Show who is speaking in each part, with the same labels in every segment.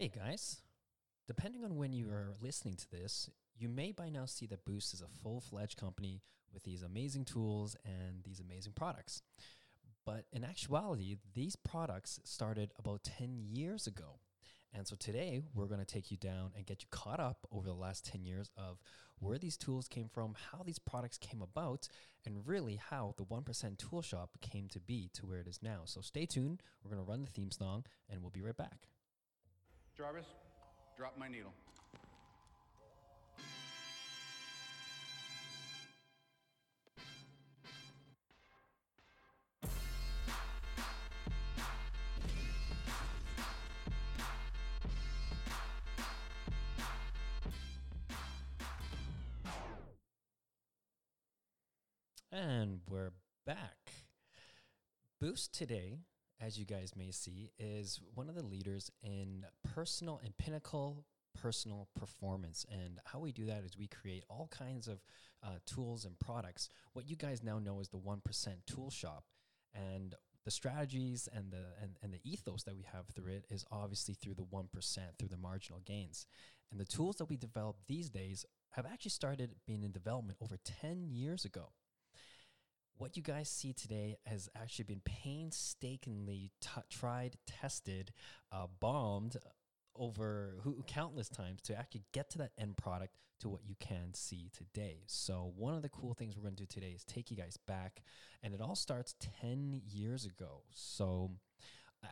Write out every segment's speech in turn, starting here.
Speaker 1: Hey guys, depending on when you are listening to this, you may by now see that Booost is a full fledged company with these amazing tools and these amazing products. But in actuality, these products started about 10 years ago. And so today we're going to take you down and get you caught up over the last 10 years of where these tools came from, how these products came about, and really how the 1% tool shop came to be to where it is now. So stay tuned. We're going to run the theme song and we'll be right back.
Speaker 2: Jarvis, drop my needle.
Speaker 1: And we're back. Booost today, as you guys may see, is one of the leaders in personal and pinnacle personal performance. And how we do that is we create all kinds of uh, tools and products. What you guys now know is the 1% tool shop. And the strategies and the and, and the ethos that we have through it is obviously through the 1% through the marginal gains and the tools that we develop these days have actually started being in development over 10 years ago what you guys see today has actually been painstakingly t- tried, tested, uh, bombed over who, countless times to actually get to that end product to what you can see today. So, one of the cool things we're going to do today is take you guys back, and it all starts 10 years ago. So,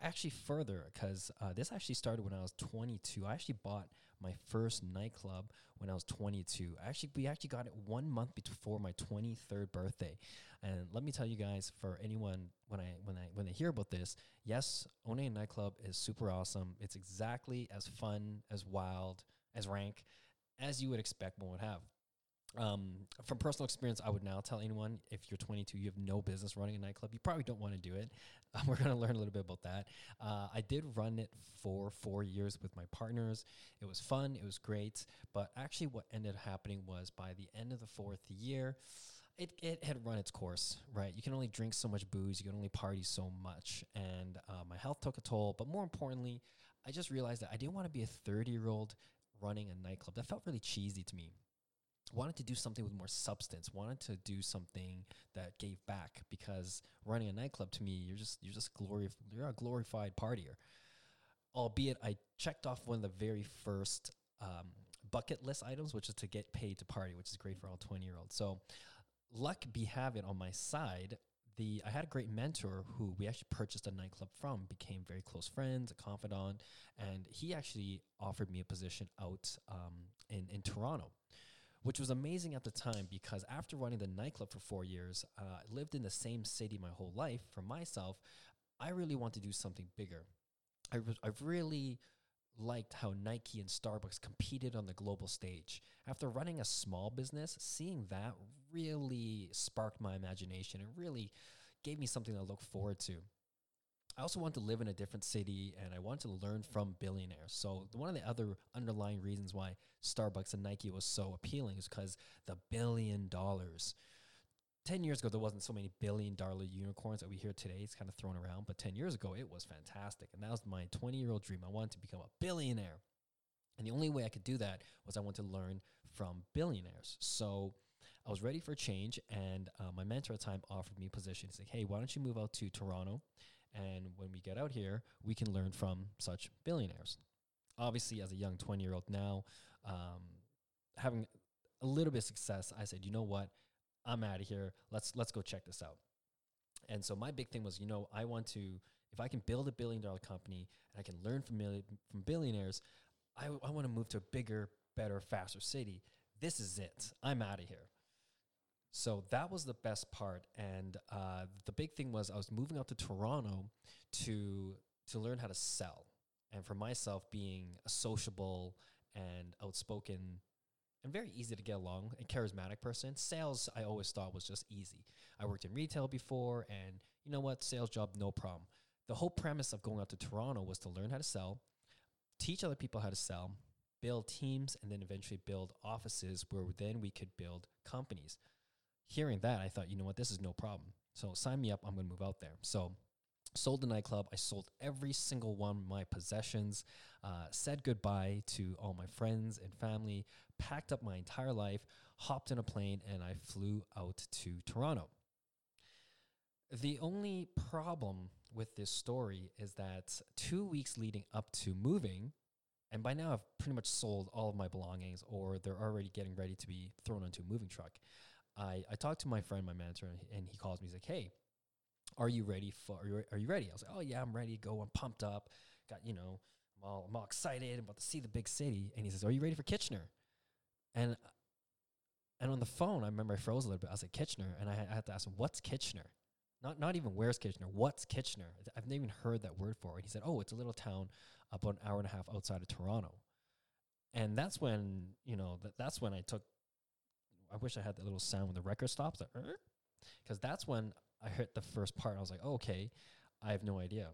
Speaker 1: actually further because uh, this actually started when I was 22. I actually bought my first nightclub when I was 22. Actually, we actually got it one month before my 23rd birthday. And let me tell you guys, for anyone when I when I when they hear about this, yes, owning a nightclub is super awesome. It's exactly as fun, as wild, as rank as you would expect one would have um, from personal experience, I would now tell anyone if you're 22, you have no business running a nightclub. You probably don't want to do it. Uh, we're going to learn a little bit about that. Uh, I did run it for four years with my partners. It was fun. It was great. But actually, what ended up happening was by the end of the fourth year, it, it had run its course, right? You can only drink so much booze, you can only party so much. And uh, my health took a toll. But more importantly, I just realized that I didn't want to be a 30 year old running a nightclub. That felt really cheesy to me wanted to do something with more substance wanted to do something that gave back because running a nightclub to me you're just you're just glory you're a glorified partier. Albeit i checked off one of the very first um, bucket list items which is to get paid to party which is great for all 20 year olds so luck be having on my side the I had a great mentor who we actually purchased a nightclub from, became very close friends, a confidant, and he actually offered me a position out um, in in Toronto which was amazing at the time because after running the nightclub for four years, uh, lived in the same city my whole life. For myself, I really want to do something bigger. I, I really liked how Nike and Starbucks competed on the global stage. After running a small business, seeing that really sparked my imagination and really gave me something to look forward to. I also want to live in a different city and I want to learn from billionaires. So one of the other underlying reasons why Starbucks and Nike was so appealing is because the billion dollars. 10 years ago, there wasn't so many billion dollar unicorns that we hear today. It's kind of thrown around, but 10 years ago, it was fantastic. And that was my 20 year old dream. I wanted to become a billionaire. And the only way I could do that was I wanted to learn from billionaires. So I was ready for change, and uh, my mentor at the time offered me a position. He's like, "Hey, why don't you move out to Toronto? And when we get out here, we can learn from such billionaires." Obviously, as a young twenty-year-old now, um, having a little bit of success, I said, "You know what? I'm out of here. Let's let's go check this out." And so my big thing was, you know, I want to, if I can build a billion dollar company and I can learn from, from billionaires, I, I want to move to a bigger, better, faster city this is it. I'm out of here. So that was the best part. And uh, the big thing was I was moving out to Toronto to to learn how to sell. And for myself, being a sociable and outspoken and very easy to get along and charismatic person, sales I always thought was just easy. I worked in retail before, and you know what, sales job no problem. The whole premise of going out to Toronto was to learn how to sell, teach other people how to sell, build teams, and then eventually build offices where then we could build companies. Hearing that, I thought, you know what, this is no problem. So sign me up. I'm going to move out there. So sold the nightclub. I sold every single one of my possessions, uh, said goodbye to all my friends and family, packed up my entire life, hopped in a plane, and I flew out to Toronto. The only problem with this story is that two weeks leading up to moving, and by now I've pretty much sold all of my belongings, or they're already getting ready to be thrown onto a moving truck. I, I talked to my friend, my manager, and he, calls me. He's like, "Hey, are you ready for? Are you, are you ready?" I was like, "Oh yeah, I'm ready to go. I'm pumped up. Got you know, I'm all, I'm all excited. I'm about to see the big city." And he says, "Are you ready for Kitchener?" And and on the phone, I remember I froze a little bit. I was like, "Kitchener," and I, I had to ask him, "What's Kitchener?" Not not even where's Kitchener. What's Kitchener? I've never even heard that word for. And he said, "Oh, it's a little town about an hour and a half outside of Toronto." And that's when you know that that's when I took. I wish I had that little sound when the record stops, because that's when I hit the first part. I was like, oh, "Okay, I have no idea."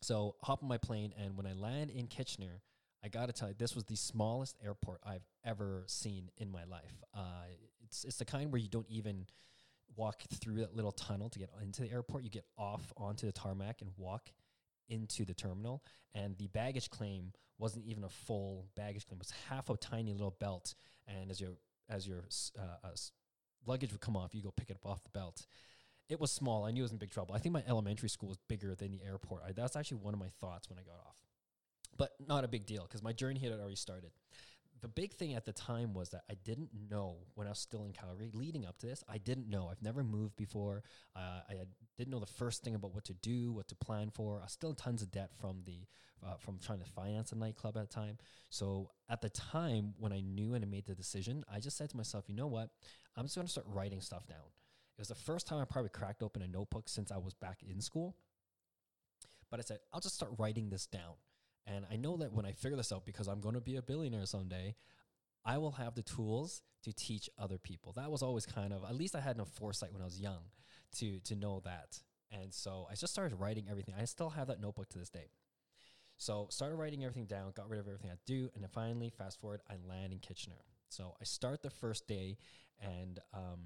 Speaker 1: So hop on my plane, and when I land in Kitchener, I got to tell you, this was the smallest airport I've ever seen in my life. Uh, it's it's the kind where you don't even walk through that little tunnel to get into the airport. You get off onto the tarmac and walk into the terminal. And the baggage claim wasn't even a full baggage claim; it was half a tiny little belt. And as your as your uh, uh, luggage would come off, you go pick it up off the belt. It was small. I knew it was in big trouble. I think my elementary school was bigger than the airport. I, that's actually one of my thoughts when I got off. But not a big deal because my journey had already started the big thing at the time was that I didn't know when I was still in Calgary, leading up to this, I didn't know. I've never moved before. Uh, I didn't know the first thing about what to do, what to plan for. I was still tons of debt from the uh, from trying to finance a nightclub at the time. So at the time when I knew and I made the decision, I just said to myself, you know what? I'm just going to start writing stuff down. It was the first time I probably cracked open a notebook since I was back in school. But I said, I'll just start writing this down. And I know that when I figure this out, because I'm going to be a billionaire someday, I will have the tools to teach other people. That was always kind of, at least I had enough foresight when I was young to, to know that. And so I just started writing everything. I still have that notebook to this day. So started writing everything down, got rid of everything I do, and then finally, fast forward, I land in Kitchener. So I start the first day, and um,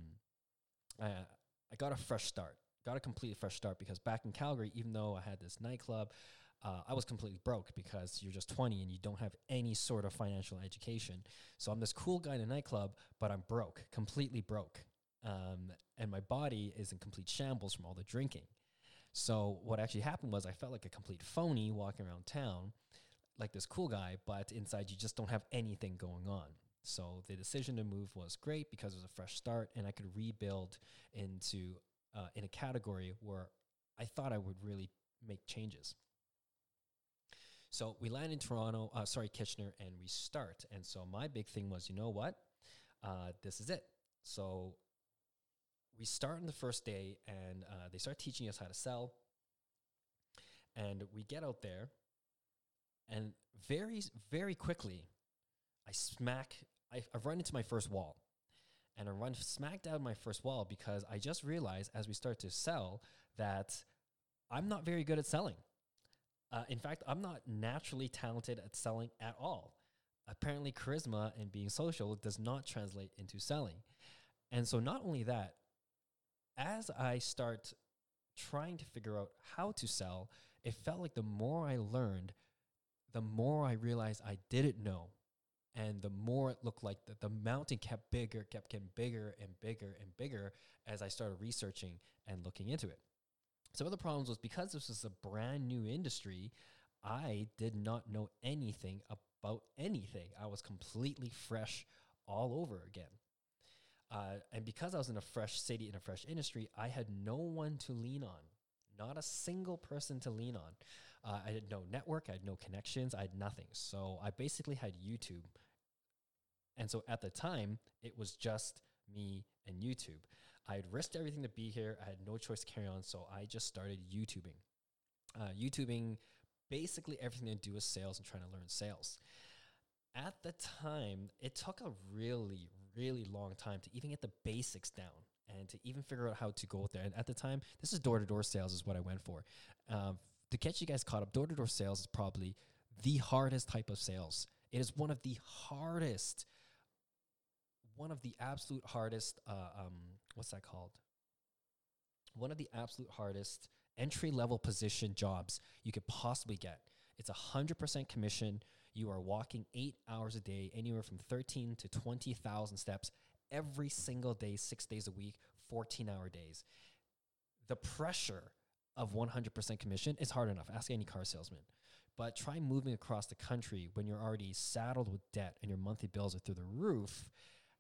Speaker 1: I, I got a fresh start, got a completely fresh start because back in Calgary, even though I had this nightclub, uh, I was completely broke because you're just 20 and you don't have any sort of financial education. So I'm this cool guy in a nightclub, but I'm broke, completely broke. Um, and my body is in complete shambles from all the drinking. So what actually happened was I felt like a complete phony walking around town, like this cool guy, but inside you just don't have anything going on. So the decision to move was great because it was a fresh start, and I could rebuild into uh, in a category where I thought I would really make changes. So we land in Toronto, uh, sorry, Kitchener, and we start. And so my big thing was, you know what? Uh, this is it. So we start on the first day, and uh, they start teaching us how to sell. And we get out there, and very, very quickly, I smack, I, I run into my first wall. And I run smack down my first wall because I just realized as we start to sell that I'm not very good at selling. Uh, in fact, I'm not naturally talented at selling at all. Apparently, charisma and being social does not translate into selling. And so, not only that, as I start trying to figure out how to sell, it felt like the more I learned, the more I realized I didn't know. And the more it looked like the, the mountain kept bigger, kept getting bigger and bigger and bigger as I started researching and looking into it. Some of the problems was because this was a brand new industry, I did not know anything about anything. I was completely fresh all over again. Uh, and because I was in a fresh city, in a fresh industry, I had no one to lean on, not a single person to lean on. Uh, I had no network, I had no connections, I had nothing. So I basically had YouTube. And so at the time, it was just me and YouTube. I had risked everything to be here. I had no choice to carry on, so I just started YouTubing. Uh, YouTubing basically everything to do with sales and trying to learn sales. At the time, it took a really, really long time to even get the basics down and to even figure out how to go there. And at the time, this is door to door sales, is what I went for. Um, to catch you guys caught up, door to door sales is probably the hardest type of sales. It is one of the hardest, one of the absolute hardest uh, um, what's that called? One of the absolute hardest entry level position jobs you could possibly get. It's a 100% commission. You are walking eight hours a day, anywhere from 13 to 20,000 steps every single day, six days a week, 14 hour days. The pressure of 100% commission is hard enough. Ask any car salesman. But try moving across the country when you're already saddled with debt and your monthly bills are through the roof,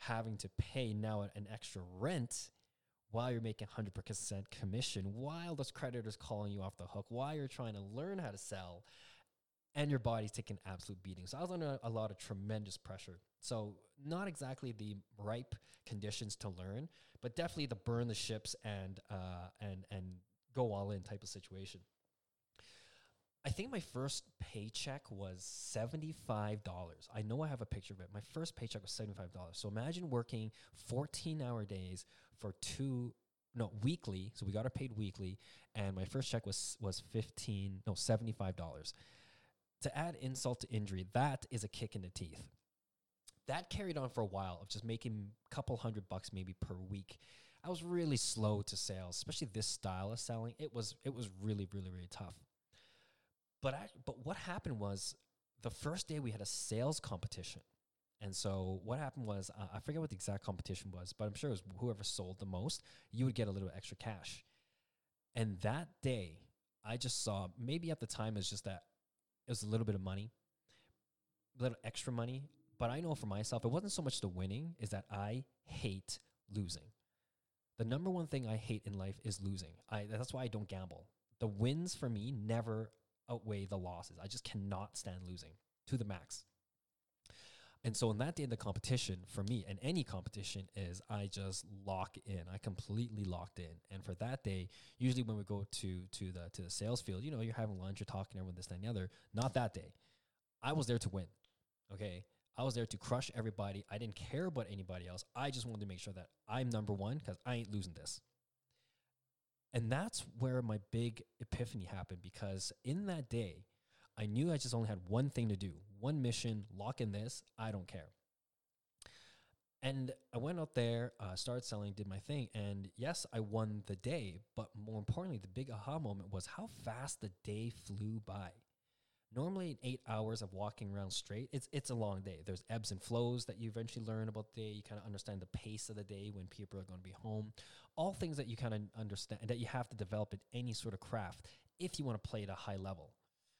Speaker 1: having to pay now an extra rent while you're making 100% commission, while those creditors calling you off the hook, while you're trying to learn how to sell, and your body's taking absolute beating. So I was under a lot of tremendous pressure. So not exactly the ripe conditions to learn, but definitely the burn the ships and uh, and and go all in type of situation. I think my first paycheck was $75. I know I have a picture of it. My first paycheck was $75. So imagine working 14 hour days for two, no, weekly. So we got it paid weekly. And my first check was, was 15, no, $75. To add insult to injury, that is a kick in the teeth. That carried on for a while of just making a couple hundred bucks maybe per week. I was really slow to sales, especially this style of selling. It was it was really really really tough. But I, but what happened was the first day we had a sales competition. And so what happened was uh, I forget what the exact competition was, but I'm sure it was whoever sold the most, you would get a little extra cash. And that day, I just saw maybe at the time it's just that it was a little bit of money, a little extra money. But I know for myself, it wasn't so much the winning, is that I hate losing. The number one thing I hate in life is losing. I that's why I don't gamble. The wins for me never outweigh the losses. I just cannot stand losing to the max. And so on that day in the competition, for me, and any competition, is I just lock in. I completely locked in. And for that day, usually when we go to to the to the sales field, you know, you're having lunch, you're talking, everyone this, that, and the other. Not that day. I was there to win. Okay. I was there to crush everybody. I didn't care about anybody else. I just wanted to make sure that I'm number one because I ain't losing this. And that's where my big epiphany happened because in that day, I knew I just only had one thing to do, one mission, lock in this, I don't care. And I went out there, uh, started selling, did my thing. And yes, I won the day. But more importantly, the big aha moment was how fast the day flew by normally eight hours of walking around straight, it's it's a long day. There's ebbs and flows that you eventually learn about the day. You kind of understand the pace of the day when people are going to be home. All things that you kind of understand that you have to develop in any sort of craft if you want to play at a high level.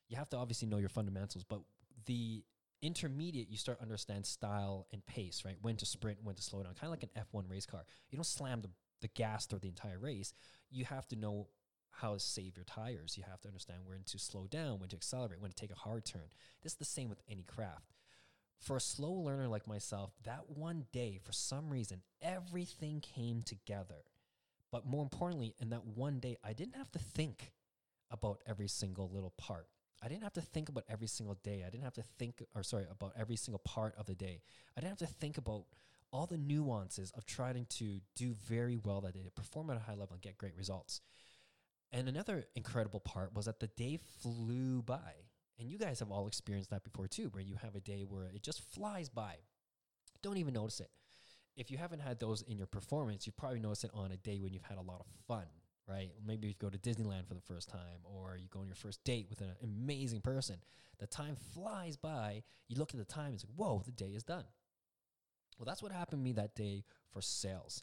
Speaker 1: You have to obviously know your fundamentals, but the intermediate you start understand style and pace, right? When to sprint, when to slow down, kind of like an F1 race car. You don't slam the, the gas through the entire race. You have to know how to save your tires. You have to understand when to slow down, when to accelerate, when to take a hard turn. This is the same with any craft. For a slow learner like myself, that one day, for some reason, everything came together. But more importantly, in that one day, I didn't have to think about every single little part. I didn't have to think about every single day. I didn't have to think, or sorry, about every single part of the day. I didn't have to think about all the nuances of trying to do very well that day, perform at a high level and get great results. And another incredible part was that the day flew by. And you guys have all experienced that before too, where you have a day where it just flies by. Don't even notice it. If you haven't had those in your performance, you probably notice it on a day when you've had a lot of fun, right? Maybe you go to Disneyland for the first time, or you go on your first date with an amazing person. The time flies by. You look at the time and say, whoa, the day is done. Well, that's what happened to me that day for sales.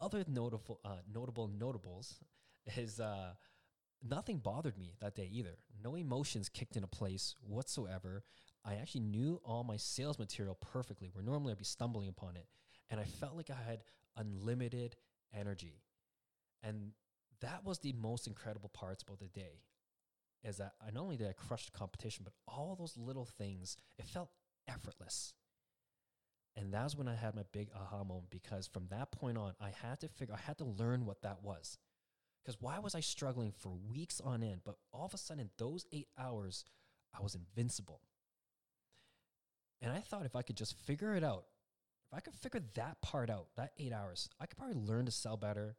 Speaker 1: Other notable, uh, notable notables is uh, nothing bothered me that day either. No emotions kicked into place whatsoever. I actually knew all my sales material perfectly, where normally I'd be stumbling upon it. And I felt like I had unlimited energy. And that was the most incredible parts about the day is that I not only did I crush the competition, but all those little things, it felt effortless. And that's when I had my big aha moment because from that point on, I had to figure, I had to learn what that was. Because why was I struggling for weeks on end? But all of a sudden, those eight hours, I was invincible. And I thought if I could just figure it out, if I could figure that part out, that eight hours, I could probably learn to sell better.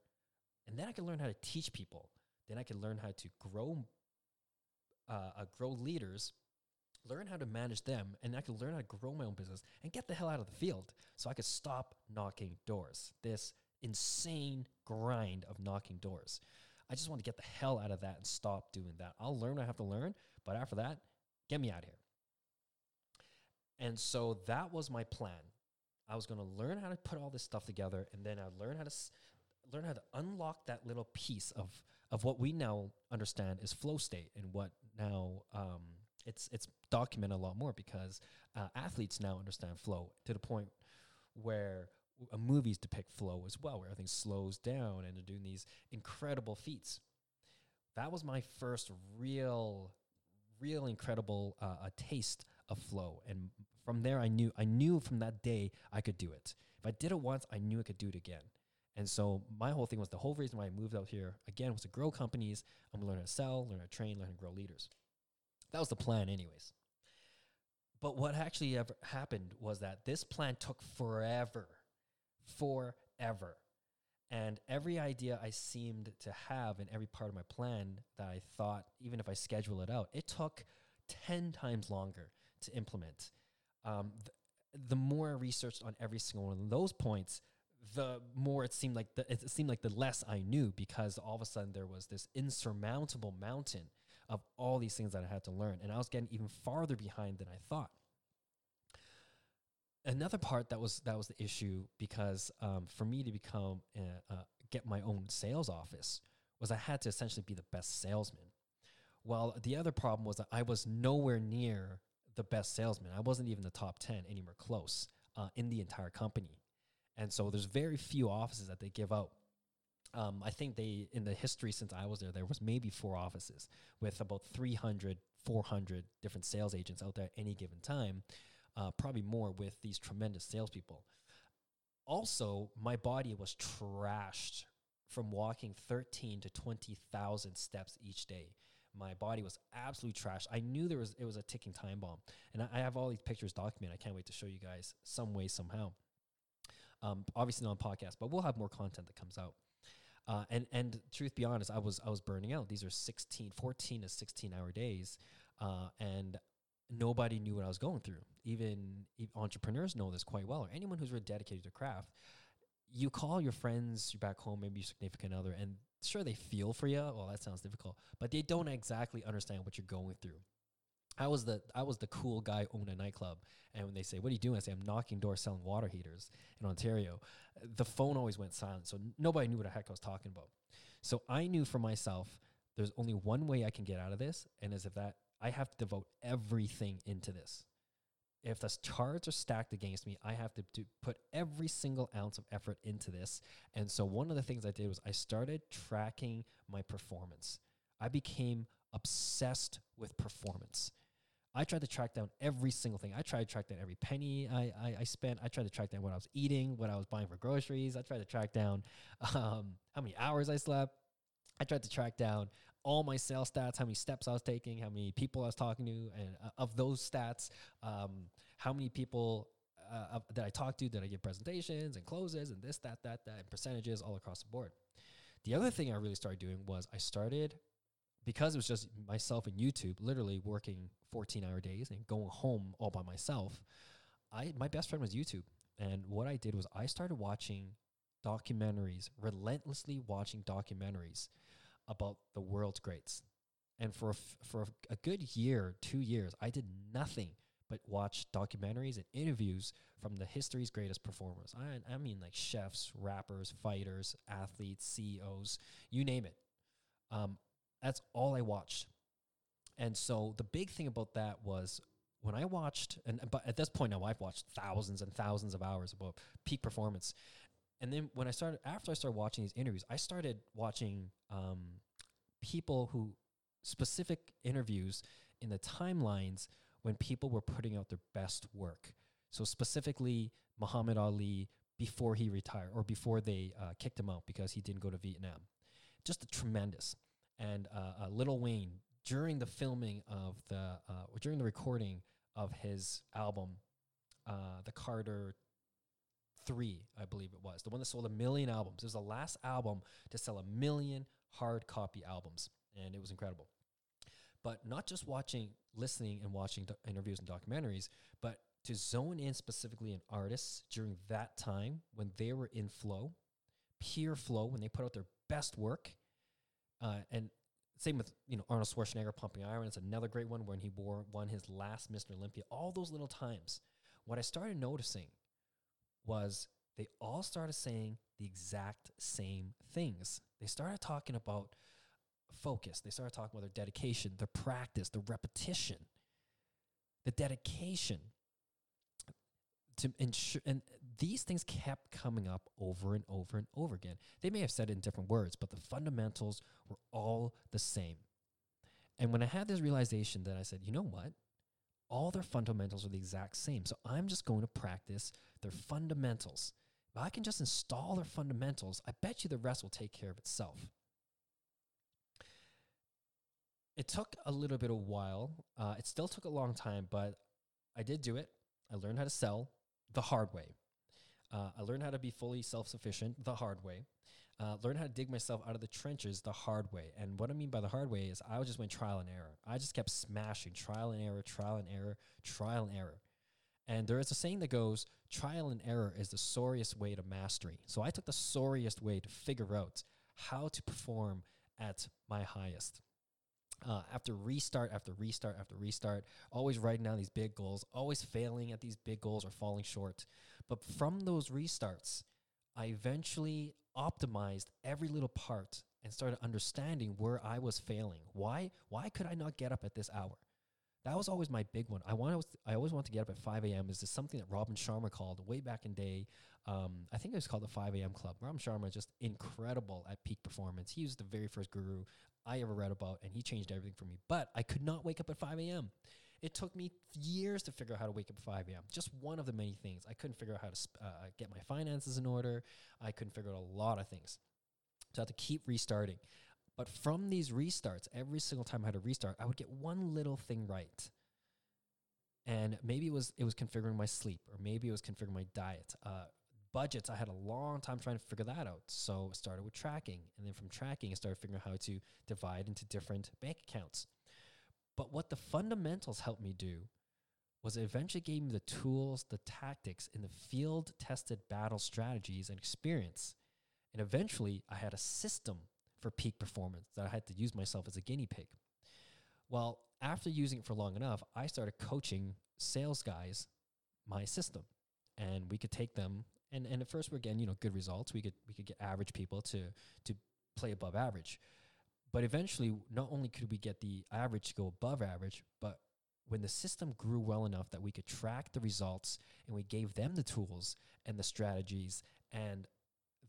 Speaker 1: And then I could learn how to teach people. Then I could learn how to grow, uh, uh, grow leaders, learn how to manage them, and I could learn how to grow my own business and get the hell out of the field so I could stop knocking doors. This insane grind of knocking doors. I just want to get the hell out of that and stop doing that. I'll learn what I have to learn, but after that, get me out of here. And so that was my plan. I was going to learn how to put all this stuff together, and then I'd learn how to s- learn how to unlock that little piece of of what we now understand is flow state, and what now um, it's it's documented a lot more because uh, athletes now understand flow to the point where uh, movies depict flow as well, where everything slows down and they're doing these incredible feats. That was my first real, real incredible uh, a taste of flow, and from there I knew I knew from that day I could do it. If I did it once, I knew I could do it again. And so my whole thing was the whole reason why I moved out here again was to grow companies. I'm gonna learn how to sell, learn how to train, learn how to grow leaders. That was the plan, anyways. But what actually ever happened was that this plan took forever, forever. And every idea I seemed to have in every part of my plan that I thought, even if I schedule it out, it took 10 times longer to implement. Um, th- the more I researched on every single one of those points, the more it seemed like the, it seemed like the less I knew because all of a sudden there was this insurmountable mountain of all these things that I had to learn, and I was getting even farther behind than I thought. Another part that was that was the issue because um, for me to become uh, uh, get my own sales office was I had to essentially be the best salesman. Well, the other problem was that I was nowhere near the best salesman. I wasn't even the top ten anywhere close uh, in the entire company, and so there's very few offices that they give out. Um, I think they, in the history since I was there, there was maybe four offices with about 300, 400 different sales agents out there at any given time, uh, probably more with these tremendous salespeople. Also, my body was trashed from walking 13 to 20,000 steps each day. My body was absolutely trash. I knew there was it was a ticking time bomb, and I, I have all these pictures documented. I can't wait to show you guys some way somehow. Um, obviously not on podcast, but we'll have more content that comes out. Uh, and and truth be honest, I was I was burning out. These are 16, 14 to 16 hour days. Uh, and nobody knew what I was going through. Even, e- entrepreneurs know this quite well, or anyone who's really dedicated to craft. You call your friends, you're back home, maybe your significant other, and sure they feel for you. Well, that sounds difficult, but they don't exactly understand what you're going through. I was the I was the cool guy owning a nightclub, and when they say, "What are you doing?" I say, "I'm knocking doors, selling water heaters in Ontario." The phone always went silent, so nobody knew what the heck I was talking about. So I knew for myself, there's only one way I can get out of this, and is if that I have to devote everything into this. If the cards are stacked against me, I have to do, put every single ounce of effort into this. And so one of the things I did was I started tracking my performance. I became obsessed with performance. I tried to track down every single thing. I tried to track down every penny I, I, I spent. I tried to track down what I was eating, what I was buying for groceries. I tried to track down um, how many hours I slept. I tried to track down all my sales stats, how many steps I was taking, how many people I was talking to, and uh, of those stats, um, how many people uh, that I talked to, that I give presentations and closes and this, that, that, that, and percentages all across the board. The other thing I really started doing was I started because it was just myself and YouTube, literally working 14 hour days and going home all by myself. I my best friend was YouTube, and what I did was I started watching documentaries, relentlessly watching documentaries about the world's greats. And for a for a good year, two years, I did nothing but watch documentaries and interviews from the history's greatest performers. I, I mean, like chefs, rappers, fighters, athletes, CEOs, you name it. Um, that's all I watched. And so the big thing about that was when I watched, and but at this point now I've watched thousands and thousands of hours about peak performance. And then when I started, after I started watching these interviews, I started watching um, people who specific interviews in the timelines when people were putting out their best work. So specifically, Muhammad Ali before he retired or before they uh, kicked him out because he didn't go to Vietnam. Just a tremendous. And uh, uh, Lil Wayne during the filming of the uh, during the recording of his album, uh, the Carter Three, I believe it was the one that sold a million albums. It was the last album to sell a million hard copy albums, and it was incredible. But not just watching, listening, and watching do- interviews and documentaries, but to zone in specifically on artists during that time when they were in flow, pure flow, when they put out their best work, Uh, and same with you know Arnold Schwarzenegger pumping iron. It's another great one when he wore won his last Mr. Olympia. All those little times, what I started noticing was they all started saying the exact same things. They started talking about focus. They started talking about their dedication, their practice, the repetition, the dedication to ensure. And these things kept coming up over and over and over again. They may have said it in different words, but the fundamentals were all the same. And when I had this realization that I said, you know what? All their fundamentals are the exact same. So I'm just going to practice their fundamentals. If I can just install their fundamentals, I bet you the rest will take care of itself. It took a little bit of while. Uh, it still took a long time, but I did do it. I learned how to sell the hard way. Uh, I learned how to be fully self sufficient the hard way. Uh, learn how to dig myself out of the trenches the hard way. And what I mean by the hard way is I just went trial and error. I just kept smashing trial and error, trial and error, trial and error. And there is a saying that goes, trial and error is the sorriest way to mastery. So I took the sorriest way to figure out how to perform at my highest. Uh, after restart after restart after restart, always writing down these big goals, always failing at these big goals or falling short. But from those restarts, I eventually optimized every little part and started understanding where I was failing. Why? Why could I not get up at this hour? That was always my big one. I want. I always want to get up at 5 a.m. Is this something that Robin Sharma called way back in day? Um, I think it was called the 5 a.m. Club. Robin Sharma is just incredible at peak performance. He was the very first guru I ever read about, and he changed everything for me. But I could not wake up at 5 a.m. It took me years to figure out how to wake up at 5 a.m. Just one of the many things. I couldn't figure out how to uh, get my finances in order. I couldn't figure out a lot of things. So I had to keep restarting. But from these restarts, every single time I had to restart, I would get one little thing right. And maybe it was it was configuring my sleep, or maybe it was configuring my diet. Uh, budgets, I had a long time trying to figure that out. So I started with tracking, and then from tracking, I started figuring out how to divide into different bank accounts. But what the fundamentals helped me do was it eventually gave me the tools, the tactics, and the field tested battle strategies and experience. And eventually, I had a system for peak performance that I had to use myself as a guinea pig. Well, after using it for long enough, I started coaching sales guys my system. And we could take them and and at first we're getting, you know, good results. We could we could get average people to to play above average. But eventually not only could we get the average to go above average, but when the system grew well enough that we could track the results and we gave them the tools and the strategies and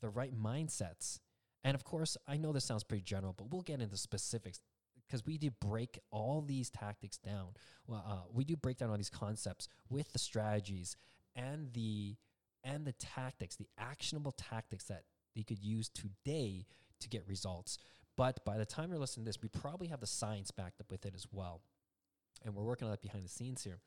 Speaker 1: the right mindsets. And of course, I know this sounds pretty general, but we'll get into specifics because we do break all these tactics down. Well, uh, we do break down all these concepts with the strategies and the and the tactics, the actionable tactics that they could use today to get results. But by the time you're listening to this, we probably have the science backed up with it as well. And we're working on that behind the scenes here.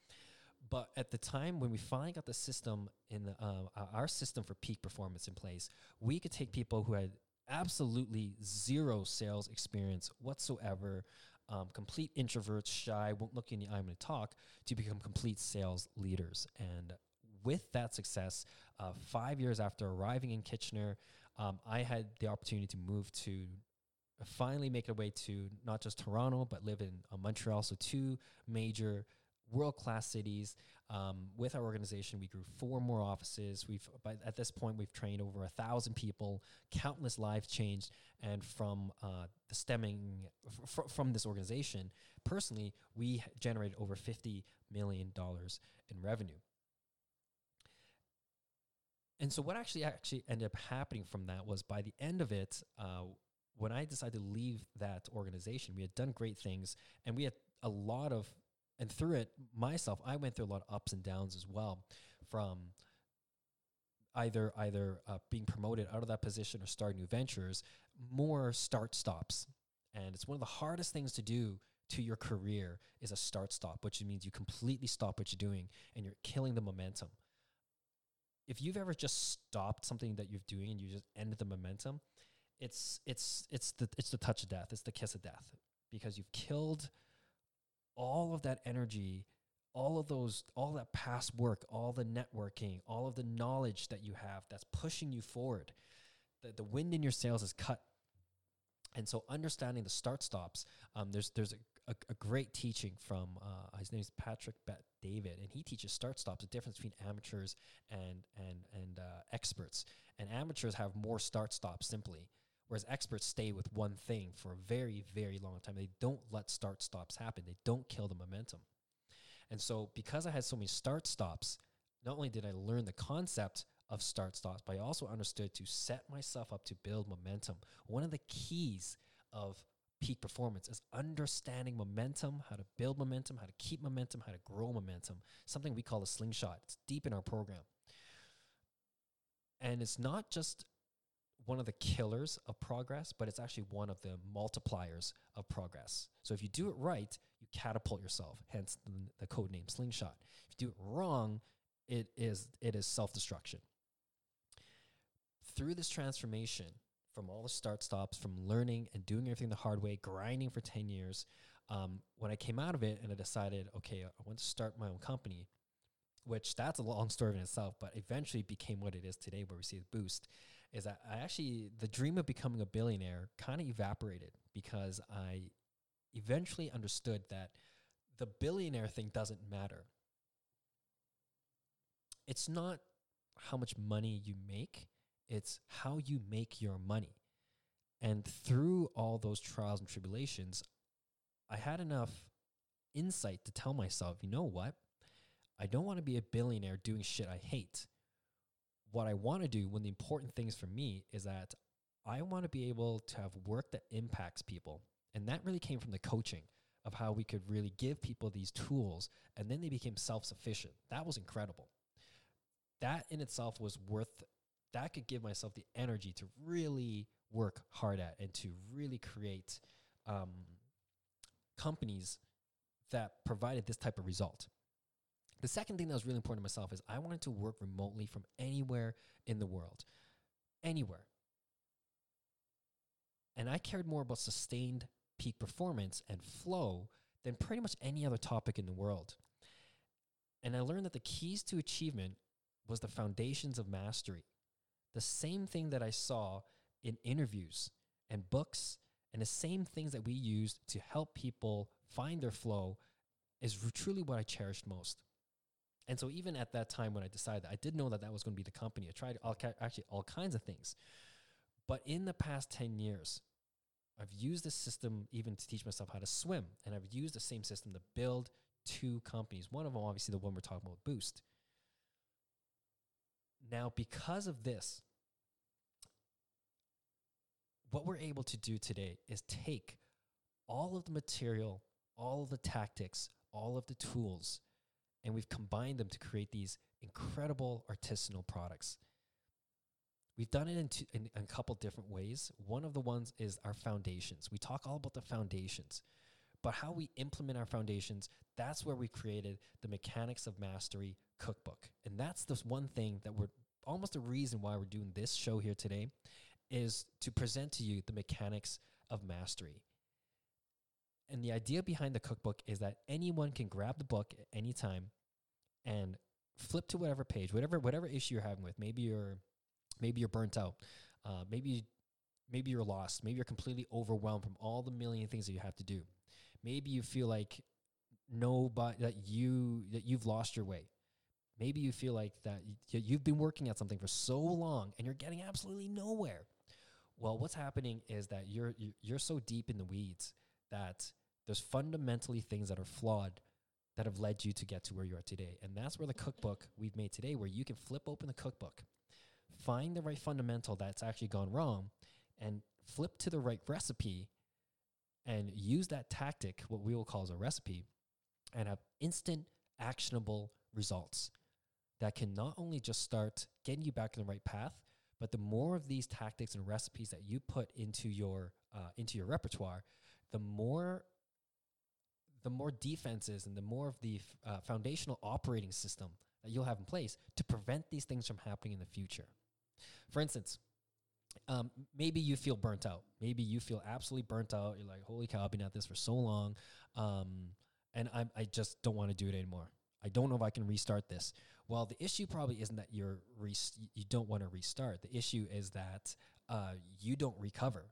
Speaker 1: But at the time when we finally got the system in the, uh, our system for peak performance in place, we could take people who had absolutely zero sales experience whatsoever, um, complete introverts, shy, won't look in the eye when they talk, to become complete sales leaders. And with that success, uh, five years after arriving in Kitchener, um, I had the opportunity to move to finally make a way to not just Toronto, but live in uh, Montreal. So, two major world class cities. Um, with our organization, we grew four more offices. We've at this point we've trained over a thousand people, countless lives changed, and from uh, the stemming f- from this organization, personally, we generated over fifty million dollars in revenue. And so what actually actually ended up happening from that was by the end of it, uh, when I decided to leave that organization, we had done great things and we had a lot of, and through it myself, I went through a lot of ups and downs as well from either either uh, being promoted out of that position or starting new ventures, more start stops. And it's one of the hardest things to do to your career is a start stop, which means you completely stop what you're doing and you're killing the momentum if you've ever just stopped something that you're doing and you just ended the momentum, it's it's it's the it's the touch of death. It's the kiss of death because you've killed all of that energy, all of those, all that past work, all the networking, all of the knowledge that you have that's pushing you forward. The, the wind in your sails is cut. And so understanding the start stops, um, there's there's a, a, a great teaching from uh, his name is Patrick Bet David, and he teaches start stops, the difference between amateurs and and and uh, experts. And amateurs have more start stops simply, whereas experts stay with one thing for a very very long time. They don't let start stops happen. They don't kill the momentum. And so because I had so many start stops, not only did I learn the concept of start stops, but I also understood to set myself up to build momentum. One of the keys of peak performance is understanding momentum, how to build momentum, how to keep momentum, how to grow momentum, something we call a slingshot. It's deep in our program. And it's not just one of the killers of progress, but it's actually one of the multipliers of progress. So if you do it right, you catapult yourself, hence the, the code name slingshot. If you do it wrong, it is it is self-destruction through this transformation from all the start stops, from learning and doing everything the hard way, grinding for 10 years, um, when I came out of it and I decided, okay, I want to start my own company, which that's a long story in itself, but eventually became what it is today, where we see the Booost, is that I actually, the dream of becoming a billionaire kind of evaporated because I eventually understood that the billionaire thing doesn't matter. It's not how much money you make, it's how you make your money. And through all those trials and tribulations, I had enough insight to tell myself, you know what? I don't want to be a billionaire doing shit I hate. What I want to do, one of the important things for me, is that I want to be able to have work that impacts people. And that really came from the coaching of how we could really give people these tools and then they became self sufficient. That was incredible. That in itself was worth that could give myself the energy to really work hard at and to really create um, companies that provided this type of result. The second thing that was really important to myself is I wanted to work remotely from anywhere in the world, anywhere. And I cared more about sustained peak performance and flow than pretty much any other topic in the world. And I learned that the keys to achievement was the foundations of mastery the same thing that I saw in interviews and books and the same things that we use to help people find their flow is truly what I cherished most. And so even at that time when I decided that I did know that that was going to be the company. I tried all actually all kinds of things. But in the past 10 years, I've used this system even to teach myself how to swim. And I've used the same system to build two companies. One of them, obviously, the one we're talking about, Booost. Now, because of this, what we're able to do today is take all of the material, all of the tactics, all of the tools, and we've combined them to create these incredible artisanal products. We've done it in, two, in, in, a couple different ways. One of the ones is our foundations. We talk all about the foundations, but how we implement our foundations, that's where we created the Mechanics of Mastery cookbook. And that's the one thing that we're almost a reason why we're doing this show here today is to present to you the mechanics of mastery. And the idea behind the cookbook is that anyone can grab the book at any time and flip to whatever page, whatever whatever issue you're having with. Maybe you're maybe you're burnt out. Uh, maybe maybe you're lost. Maybe you're completely overwhelmed from all the million things that you have to do. Maybe you feel like nobody that you that you've lost your way. Maybe you feel like that you've been working at something for so long and you're getting absolutely nowhere. Well, what's happening is that you're you're so deep in the weeds that there's fundamentally things that are flawed that have led you to get to where you are today. And that's where the cookbook we've made today, where you can flip open the cookbook, find the right fundamental that's actually gone wrong, and flip to the right recipe and use that tactic, what we will call as a recipe, and have instant actionable results that can not only just start getting you back in the right path, but the more of these tactics and recipes that you put into your uh, into your repertoire, the more the more defenses and the more of the uh, foundational operating system that you'll have in place to prevent these things from happening in the future. For instance, um, maybe you feel burnt out. Maybe you feel absolutely burnt out. You're like, holy cow, I've been at this for so long. Um, and I'm, I just don't want to do it anymore. I don't know if I can restart this. Well, the issue probably isn't that you're you don't want to restart. The issue is that uh, you don't recover.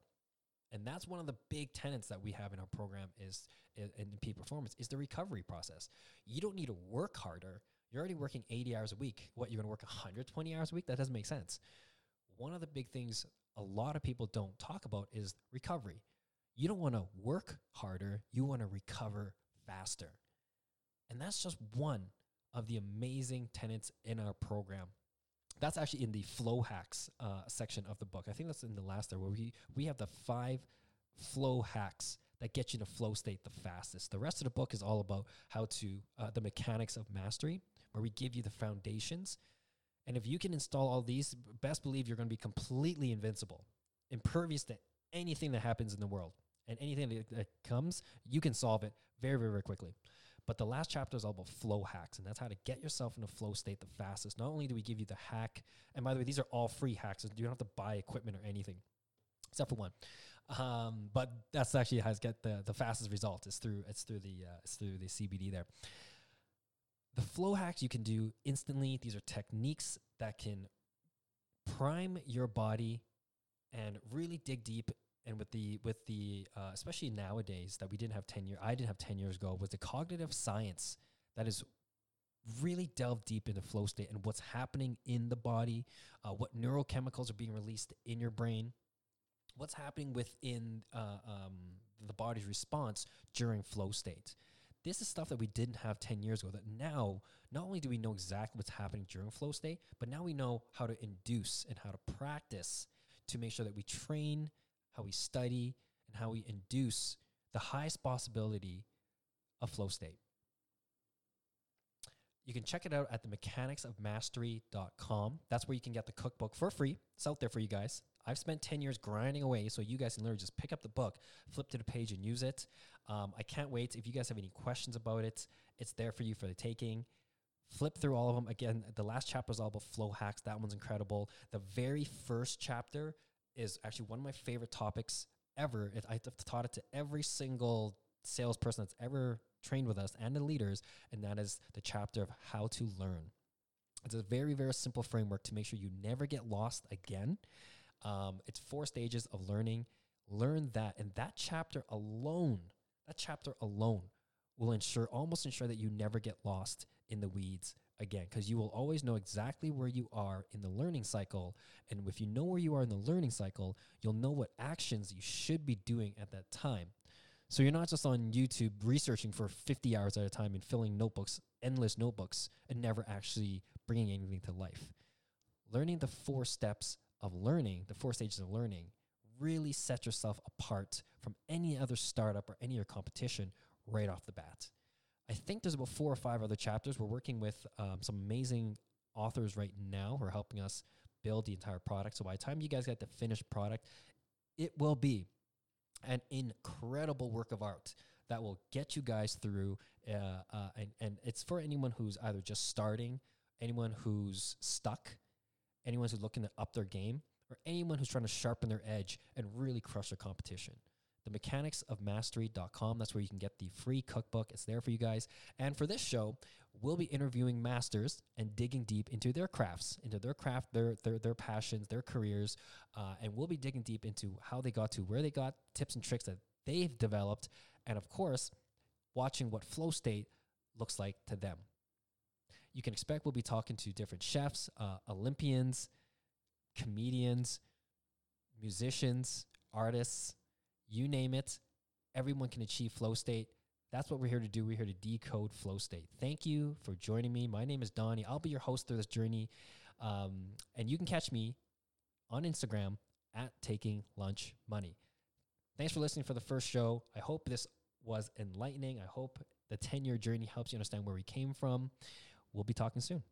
Speaker 1: And that's one of the big tenets that we have in our program is in, peak performance is the recovery process. You don't need to work harder. You're already working 80 hours a week. What, you're going to work 120 hours a week? That doesn't make sense. One of the big things a lot of people don't talk about is recovery. You don't want to work harder, you want to recover faster. And that's just one of the amazing tenets in our program. That's actually in the flow hacks uh, section of the book. I think that's in the last there where we we have the five flow hacks that get you to flow state the fastest. The rest of the book is all about how to uh, the mechanics of mastery, where we give you the foundations. And if you can install all these, best believe you're going to be completely invincible, impervious to anything that happens in the world and anything that comes. You can solve it very, very, very quickly. But the last chapter is all about flow hacks, and that's how to get yourself in a flow state the fastest. Not only do we give you the hack, and by the way, these are all free hacks, so you don't have to buy equipment or anything, except for one. Um, but that's actually how to get the, the fastest result. It's through it's through the uh, it's through the CBD there. The flow hacks you can do instantly. These are techniques that can prime your body and really dig deep and with the with the uh, especially nowadays that we didn't have 10 years i didn't have 10 years ago was the cognitive science that is really delve deep into flow state and what's happening in the body uh, what neurochemicals are being released in your brain what's happening within uh, um, the body's response during flow state. This is stuff that we didn't have 10 years ago that now not only do we know exactly what's happening during flow state but now we know how to induce and how to practice to make sure that we train how we study, and how we induce the highest possibility of flow state. You can check it out at the mechanicsofmastery.com. That's where you can get the cookbook for free. It's out there for you guys. I've spent 10 years grinding away, so you guys can literally just pick up the book, flip to the page, and use it. Um, I can't wait. If you guys have any questions about it, it's there for you for the taking. Flip through all of them. Again, the last chapter is all about flow hacks. That one's incredible. The very first chapter is actually one of my favorite topics ever. I've taught it to every single salesperson that's ever trained with us and the leaders, and that is the chapter of how to learn. It's a very, very simple framework to make sure you never get lost again. Um, it's four stages of learning. Learn that, and that chapter alone, that chapter alone will ensure, almost ensure that you never get lost in the weeds again because you will always know exactly where you are in the learning cycle. And if you know where you are in the learning cycle, you'll know what actions you should be doing at that time. So you're not just on YouTube researching for 50 hours at a time and filling notebooks, endless notebooks, and never actually bringing anything to life. Learning the four steps of learning, the four stages of learning, really set yourself apart from any other startup or any other competition right off the bat. I think there's about four or five other chapters. We're working with um, some amazing authors right now who are helping us build the entire product. So by the time you guys get the finished product, it will be an incredible work of art that will get you guys through. Uh, uh, and, and it's for anyone who's either just starting, anyone who's stuck, anyone who's looking to up their game, or anyone who's trying to sharpen their edge and really crush their competition the mechanics of mastery.com. That's where you can get the free cookbook. It's there for you guys. And for this show, we'll be interviewing masters and digging deep into their crafts, into their craft, their their their passions, their careers, uh, and we'll be digging deep into how they got to where they got, tips and tricks that they've developed, and of course, watching what flow state looks like to them. You can expect we'll be talking to different chefs, uh, Olympians, comedians, musicians, artists you name it, everyone can achieve flow state. That's what we're here to do. We're here to decode flow state. Thank you for joining me. My name is Donnie. I'll be your host through this journey. Um, and you can catch me on Instagram at Taking Lunch Money. Thanks for listening for the first show. I hope this was enlightening. I hope the 10 year journey helps you understand where we came from. We'll be talking soon.